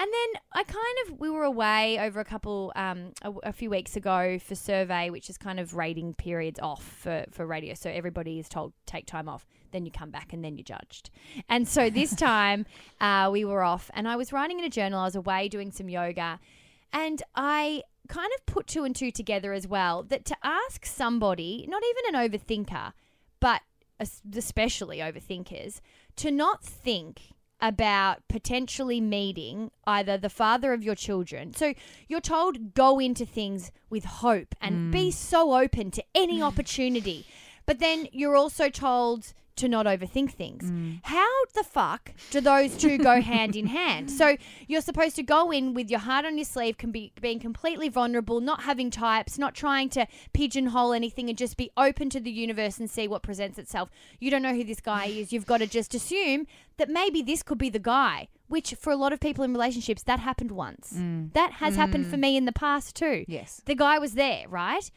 S2: And then I kind of we were away over a couple um a, a few weeks ago for survey, which is kind of rating periods off for for radio. So everybody is told take time off, then you come back and then you're judged. And so this time uh, we were off, and I was writing in a journal. I was away doing some yoga, and I kind of put two and two together as well. That to ask somebody, not even an overthinker, but es- especially overthinkers, to not think about potentially meeting either the father of your children. So you're told go into things with hope and be mm. so open to any opportunity. But then you're also told to not overthink things.
S4: Mm.
S2: How the fuck do those two go hand in hand? So you're supposed to go in with your heart on your sleeve, can be being completely vulnerable, not having types, not trying to pigeonhole anything, and just be open to the universe and see what presents itself. You don't know who this guy is. You've got to just assume that maybe this could be the guy. Which for a lot of people in relationships, that happened once. That has happened for me in the past too.
S4: Yes.
S2: The guy was there, right?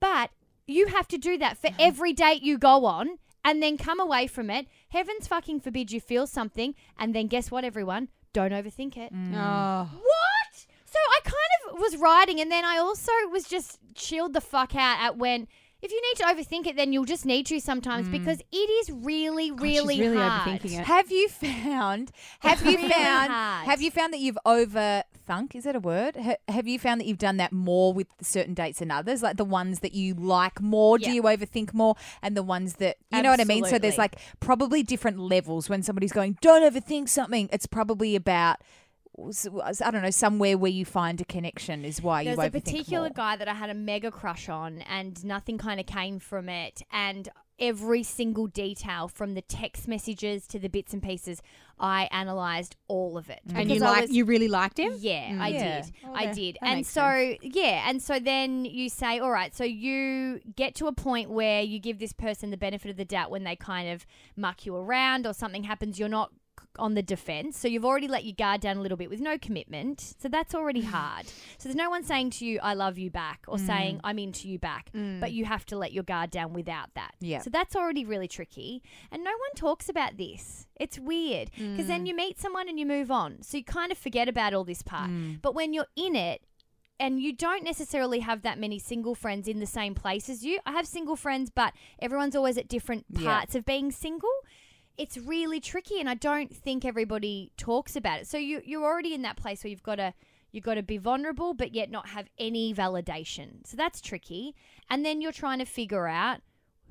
S2: But you have to do that for every date you go on and then come away from it. Heavens fucking forbid you feel something and then guess what, everyone? Don't overthink it. Mm.
S7: Oh.
S2: What? So I kind of was writing and then I also was just chilled the fuck out at when if you need to overthink it, then you'll just need to sometimes mm. because it is really, really,
S7: really
S2: hard.
S7: overthinking it.
S4: Have you found? Have you
S2: really
S4: found?
S2: hard.
S4: Have you found that you've overthunk? Is that a word? Ha- have you found that you've done that more with certain dates than others? Like the ones that you like more, do you overthink more? And the ones that you know what I mean. So there's
S2: Absolutely.
S4: like probably different levels when somebody's going, "Don't overthink something." It's probably about. I don't know, somewhere where you find a connection is why you.
S2: There's
S4: you
S2: a particular
S4: more.
S2: guy that I had a mega crush on, and nothing kind of came from it. And every single detail, from the text messages to the bits and pieces, I analysed all of it.
S7: And you like
S2: was-
S7: you really liked him?
S2: Yeah, mm. I
S4: Yeah.
S2: did.
S7: Okay,
S2: I did.
S7: that
S2: And
S7: makes
S2: so, yeah, and so then you say, all right, so you get to a point where you give this person the benefit of the doubt when they kind of muck you around or something happens, you're not c- on the defense. So you've already let your guard down a little bit with no commitment. So that's already mm. hard. So there's no one saying to you, I love you back or mm. saying, I'm into you back. Mm. But you have to let your guard down without that.
S4: Yeah.
S2: So that's already really tricky. And no one talks about this. It's weird because then you meet someone and you move on. So you kind of forget about all this part. But when you're in it, and you don't necessarily have that many single friends in the same place as you. I have single friends, but everyone's always at different
S4: Yeah.
S2: parts of being single. It's really tricky, and I don't think everybody talks about it. So you you're already in that place where you've got to you've got to be vulnerable, but yet not have any validation. So that's tricky. And then you're trying to figure out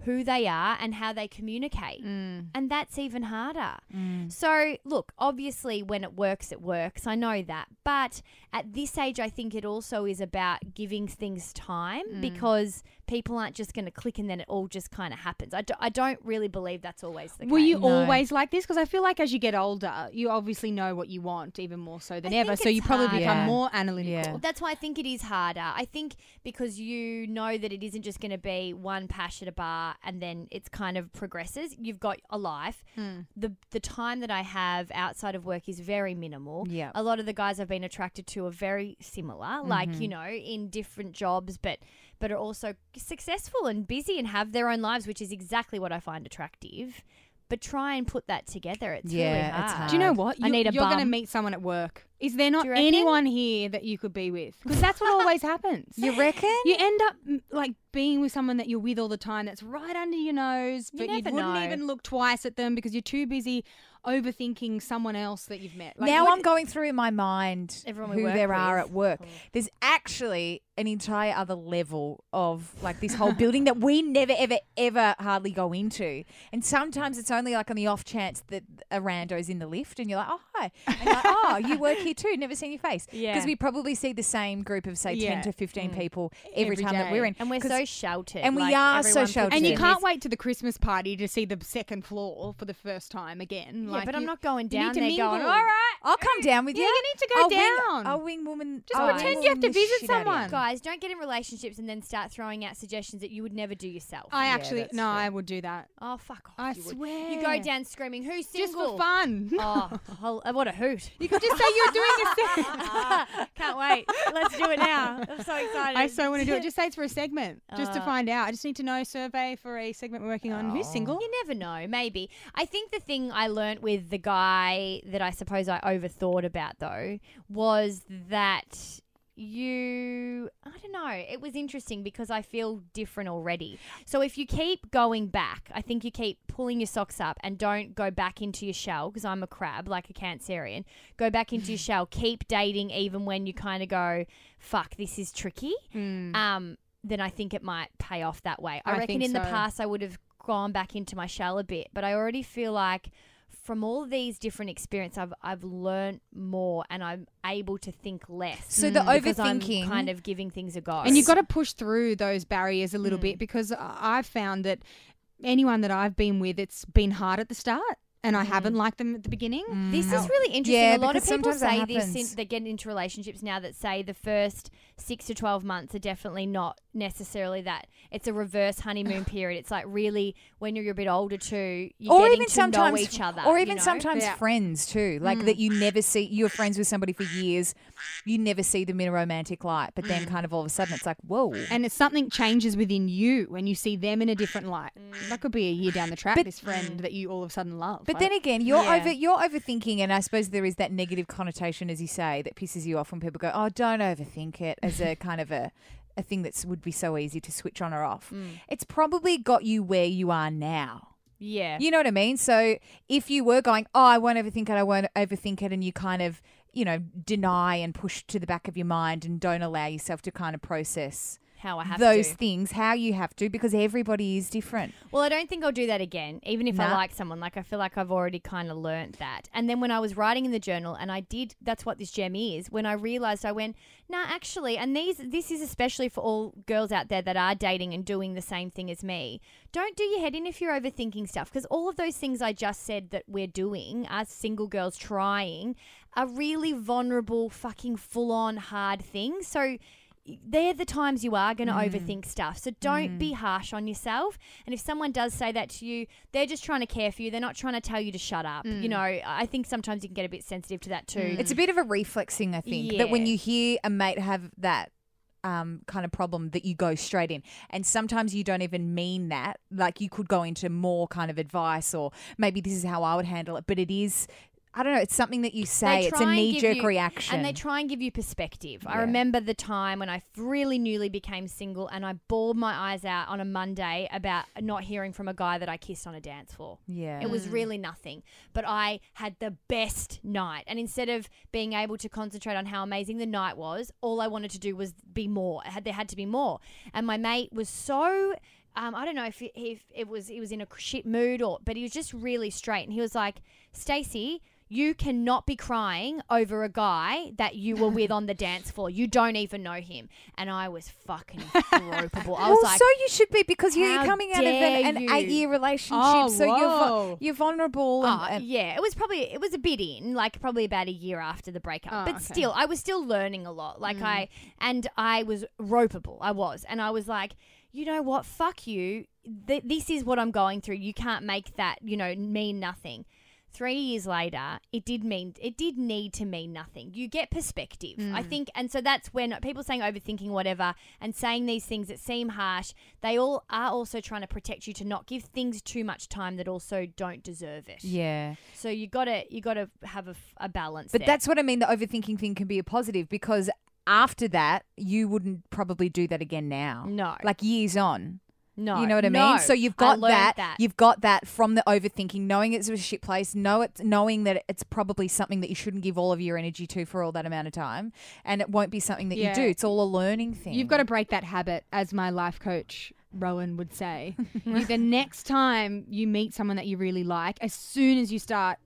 S2: who they are and how they communicate. Mm. And that's even harder. Mm. So, look, obviously, when it works, it works. I know that. But at this age, I think it also is about giving things time mm. because people aren't just going to click and then it all just kind of happens. I, do, I don't really believe that's always the case.
S7: Were
S2: case.
S7: you always like this? Because I feel like as you get older, you obviously know what you want even more so than
S2: I
S7: ever. So you probably
S2: hard.
S7: become
S4: Yeah.
S7: more analytical.
S4: Yeah.
S2: That's why I think it is harder. I think because you know that it isn't just going to be one pash at a bar and then it's kind of progresses. You've got a life. Hmm. The the time that I have outside of work is very minimal.
S4: Yeah.
S2: A lot of the guys I've been attracted to are very similar, like you mm-hmm. know, in different jobs, but but are also successful and busy and have their own lives, which is exactly what I find attractive. But try and put that together. It's
S4: Yeah,
S2: really
S4: it's
S2: hard.
S7: Do you know what?
S2: I
S7: You-
S2: need a
S7: You're going to meet someone at work. Is there not
S2: you
S7: anyone here that you could be with? Because that's what always happens.
S4: You reckon?
S7: You end up mm, like being with someone that you're with all the time that's right under your nose,
S2: You
S7: but you
S2: never
S7: wouldn't
S2: know.
S7: even look twice at them because you're too busy overthinking someone else that you've met. Like,
S4: now I'm going through in my mind
S2: Everyone we
S4: who
S2: work
S4: there are at work. There's actually an entire other level of like this whole building that we never, ever, ever hardly go into. And sometimes it's only like on the off chance that a rando's in the lift and you're like, oh, hi. And you're like, oh, you work here too. Never seen your face.
S2: Yeah.
S4: Because we probably see the same group of, say,
S7: Yeah.
S4: 10 to 15 mm. people every,
S7: Every
S4: time that we're in.
S2: And we're
S4: 'Cause-
S2: so sheltered.
S4: and we
S2: like,
S4: are so sheltered.
S7: and you can't wait to the Christmas party to see the second floor for the first time again.
S2: Yeah,
S7: Like,
S2: but I'm not going
S7: you need
S2: down
S7: to
S2: there going, all right.
S4: I'll come down with
S7: Yeah,
S4: you.
S7: you need to go
S4: I'll wing-
S7: down.
S4: I'll wing woman.
S7: Just
S4: I'll
S7: pretend you have to visit
S4: shit out of you.
S7: someone.
S2: Guys, don't get in relationships and then start throwing out suggestions that you would never do yourself.
S7: I
S4: Yeah,
S7: actually
S4: that's
S7: no,
S4: true.
S7: I would do that
S2: oh, fuck off.
S7: I
S2: you would.
S7: swear.
S2: You go down screaming, who's single?
S7: just for fun.
S2: Oh, hol- uh, what a hoot.
S7: You could just say you're doing a segment.
S2: Can't wait. Let's do it now. I'm so excited.
S7: I so want to do it. Just say it's for a segment, just to
S2: Uh,
S7: find out. I just need to know survey for a segment we're working on. Who's single?
S2: You never know, maybe. I think the thing I learnt with the guy that I suppose I overthought about though was that you I don't know, it was interesting because I feel different already. So if you keep going back, I think you keep pulling your socks up and don't go back into your shell because I'm a crab like a cancerian. Go back into your shell, keep dating even when you kind of go fuck this is tricky. Um then I think it might pay off that way. I,
S7: I
S2: reckon in the past I would have gone back into my shell a bit, but I already feel like from all these different experiences, I've I've learned more and I'm able to think less.
S4: So the
S2: because I'm
S4: overthinking-
S2: kind of giving things a go.
S7: And you've got to push through those barriers a
S2: Mm.
S7: little bit because I- I've found that
S10: anyone that I've been with, it's been hard at the start, and I haven't liked them at the beginning.
S2: This
S10: Mm.
S2: is really interesting.
S4: Yeah,
S2: a lot of
S4: because
S2: people
S4: sometimes that
S2: say this
S4: happens.
S2: in, that get into relationships now that say the first six to 12 months are definitely not necessarily that. It's a reverse honeymoon period. It's like really when you're a bit older too, you're
S4: or
S2: getting
S4: even
S2: to
S4: sometimes,
S2: know each other.
S4: or
S2: you
S4: even
S2: know?
S4: sometimes friends too. Like
S2: Mm.
S4: that, you never see. You're friends with somebody for years, you never see them in a romantic light, but then kind of all of a sudden it's like, whoa.
S10: And it's something changes within you when you see them in a different light. That could be a year down the track.
S4: But-
S10: this friend that you all of a sudden love.
S4: But
S10: I
S4: then again, you're
S10: Yeah.
S4: over you're overthinking, and I suppose there is that negative connotation, as you say, that pisses you off when people go, "Oh, don't overthink it," as a kind of a a thing that would be so easy to switch on or off. Mm. It's probably got you where you are now.
S2: Yeah.
S4: You know what I mean? So if you were going, oh, I won't overthink it, I won't overthink it, and you kind of, you know, deny and push to the back of your mind and don't allow yourself to kind of process
S2: How I have
S4: those
S2: to.
S4: things, how you have to, because everybody is different.
S2: Well, I don't think I'll do that again, even if I like someone. Like, I feel like I've already kind of learnt that. And then when I was writing in the journal, and I did, that's what this gem is. When I realized, I went, nah, actually, and these, this is especially for all girls out there that are dating and doing the same thing as me. Don't do your head in if you're overthinking stuff, because all of those things I just said that we're doing as single girls trying are really vulnerable, fucking full on hard things. So they're the times you are going to
S4: Mm.
S2: overthink stuff. So don't be harsh on yourself. And if someone does say that to you, they're just trying to care for you. They're not trying to tell you to shut up. You
S4: Mm.
S2: know, I think sometimes you can get a bit sensitive to that too.
S4: It's a bit of a reflex thing, I think, that when you hear a mate have that um, kind of problem, that you go straight in. And sometimes you don't even mean that. Like you could go into more kind of advice, or maybe this is how I would handle it. But it is, I don't know, it's something that you say. It's a knee jerk reaction.
S2: And they try and give you perspective. I remember the time when I really newly became single and I bawled my eyes out on a Monday about not hearing from a guy that I kissed on a dance floor.
S4: Yeah.
S2: It was really nothing. But I had the best night. And instead of being able to concentrate on how amazing the night was, all I wanted to do was be more. Had, there had to be more. And my mate was so. Um, I don't know if it, if it was he was in a shit mood or, but he was just really straight, and he was like, "Stacey, you cannot be crying over a guy that you were with on the dance floor. You don't even know him." And I was fucking gropable. I was
S4: well,
S2: like,
S4: so you should be because you're coming out of an, an eight-year relationship,
S10: Oh,
S4: so you're you're vulnerable. And,
S2: Oh,
S4: and-
S2: yeah, it was probably it was a bit in, like probably about a year after the breakup.
S10: Oh,
S2: but
S10: okay.
S2: still, I was still learning a lot. Like I mm. and I was ropeable. I was, and I was like, you know what? Fuck you. Th- this is what I'm going through. You can't make that, you know, mean nothing. Three years later, it did mean it did need to mean nothing. You get perspective, I mm. think, and so that's when people saying overthinking whatever and saying these things that seem harsh. They all are also trying to protect you to not give things too much time that also don't deserve it.
S4: yeah.
S2: So you gotta you gotta have a balance.
S4: But
S2: there.
S4: that's what I mean. The overthinking thing can be a positive because after that, you wouldn't probably do that again now.
S2: No.
S4: Like years on.
S2: No,
S4: You know what I
S2: no.
S4: mean? So you've got that,
S2: that.
S4: You've got that from the overthinking, knowing it's a shit place, know it, knowing that it's probably something that you shouldn't give all of your energy to for all that amount of time, and it won't be something that
S10: Yeah.
S4: you do. It's all a learning thing.
S10: You've got to break that habit, as my life coach Rowan would say. You- the next time you meet someone that you really like, as soon as you start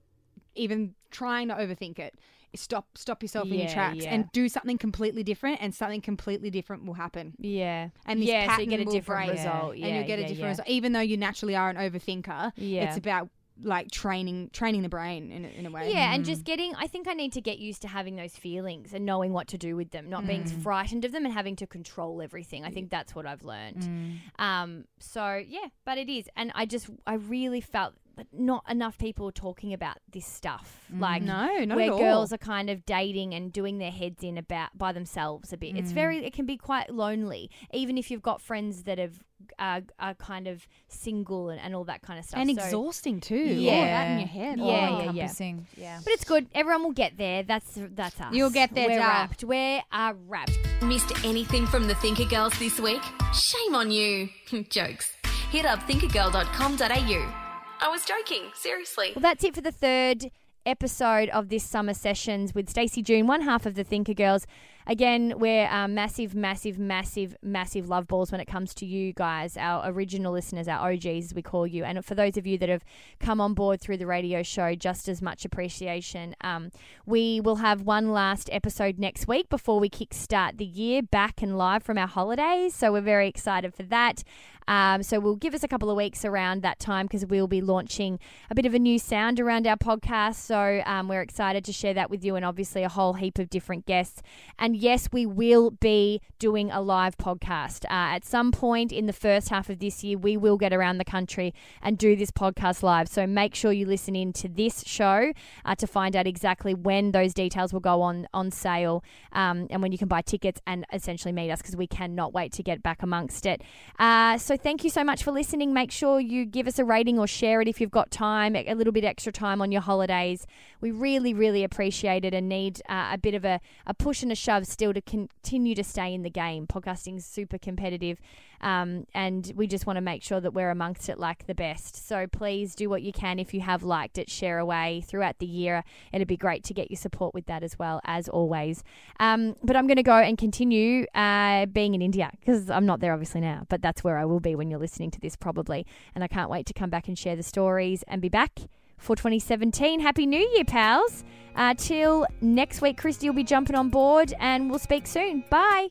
S10: even trying to overthink it, stop stop yourself in your tracks
S2: yeah.
S10: and do something completely different, and something completely different will happen.
S2: yeah,
S10: And this
S2: yeah, so you
S10: pattern
S2: get a different
S10: break,
S2: result. Yeah,
S10: and you'll get
S2: yeah,
S10: a different
S2: yeah.
S10: result. Even though you naturally are an overthinker,
S2: Yeah.
S10: it's about like training training the brain in in a way.
S2: Yeah, and mm. just getting, I think I need to get used to having those feelings and knowing what to do with them, not being mm. frightened of them and having to control everything. I think that's what I've learned. Mm. Um, so yeah, but it is, and I just, I really felt that not enough people are talking about this stuff. Like,
S10: No, not
S2: where
S10: at all.
S2: girls are kind of dating and doing their heads in about by themselves a bit. It's very, it can be quite lonely, even if you've got friends that have uh, are kind of single and, and all that kind of stuff.
S10: and
S2: So-
S10: exhausting too.
S2: Yeah.
S10: all that in your head.
S2: Yeah, yeah, yeah.
S4: encompassing. Yeah.
S2: But it's good. Everyone will get there. That's that's us.
S10: You'll get there,
S2: We're
S10: doll.
S2: wrapped. We're uh, wrapped.
S6: Missed anything from the Thinker Girls this week? Shame on you. Jokes. Hit up thinkergirl.com.au. I was joking, seriously.
S2: Well, that's it for the third episode of this summer sessions with Stacey June, one half of the Thinker Girls. Again, we're uh, massive, massive, massive, massive love balls when it comes to you guys, our original listeners, our OGs, as we call you. And for those of you that have come on board through the radio show, just as much appreciation. Um, we will have one last episode next week before we kickstart the year back and live from our holidays. So we're very excited for that. Um, so we'll give us a couple of weeks around that time because we'll be launching a bit of a new sound around our podcast. So um, we're excited to share that with you and obviously a whole heap of different guests. And yes, we will be doing a live podcast. Uh, at some point in the first half of this year, we will get around the country and do this podcast live. So make sure you listen in to this show uh, to find out exactly when those details will go on, on sale um, and when you can buy tickets and essentially meet us because we cannot wait to get back amongst it. Uh, so thank you so much for listening. Make sure you give us a rating or share it if you've got time, a little bit extra time on your holidays. We really, really appreciate it and need uh, a bit of a, a push and a shove still to continue to stay in the game. Podcasting is super competitive. Um, and we just want to make sure that we're amongst it like the best. So please do what you can if you have liked it, share away throughout the year. It'd be great to get your support with that as well, as always. Um, but I'm going to go and continue uh, being in India because I'm not there obviously now, but that's where I will be when you're listening to this probably. And I can't wait to come back and share the stories and be back for 2017. Happy New Year, pals. Uh, till next week, Christy will be jumping on board and we'll speak soon. Bye.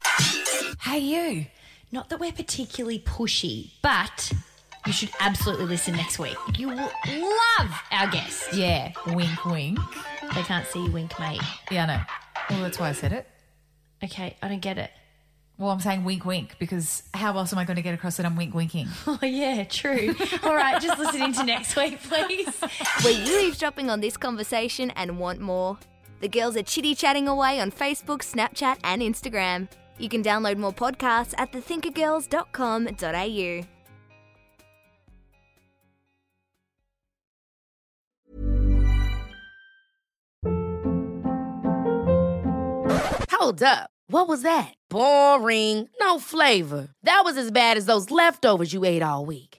S11: Hey, you. Not that we're particularly pushy, but you should absolutely listen next week. You will love our guest.
S12: Yeah, wink, wink.
S11: They can't see you wink, mate.
S12: Yeah, I know. Well, that's why I said it.
S11: Okay, I don't get it.
S12: Well, I'm saying wink, wink because how else am I going to get across that I'm wink, winking?
S11: Oh, yeah, true. All right, just listen into next week, please.
S1: Were you eavesdropping on this conversation and want more? The girls are chitty chatting away on Facebook, Snapchat, and Instagram. You can download more podcasts at thethinkergirls.com.au.
S13: Hold up. What was that? Boring. No flavor. That was as bad as those leftovers you ate all week.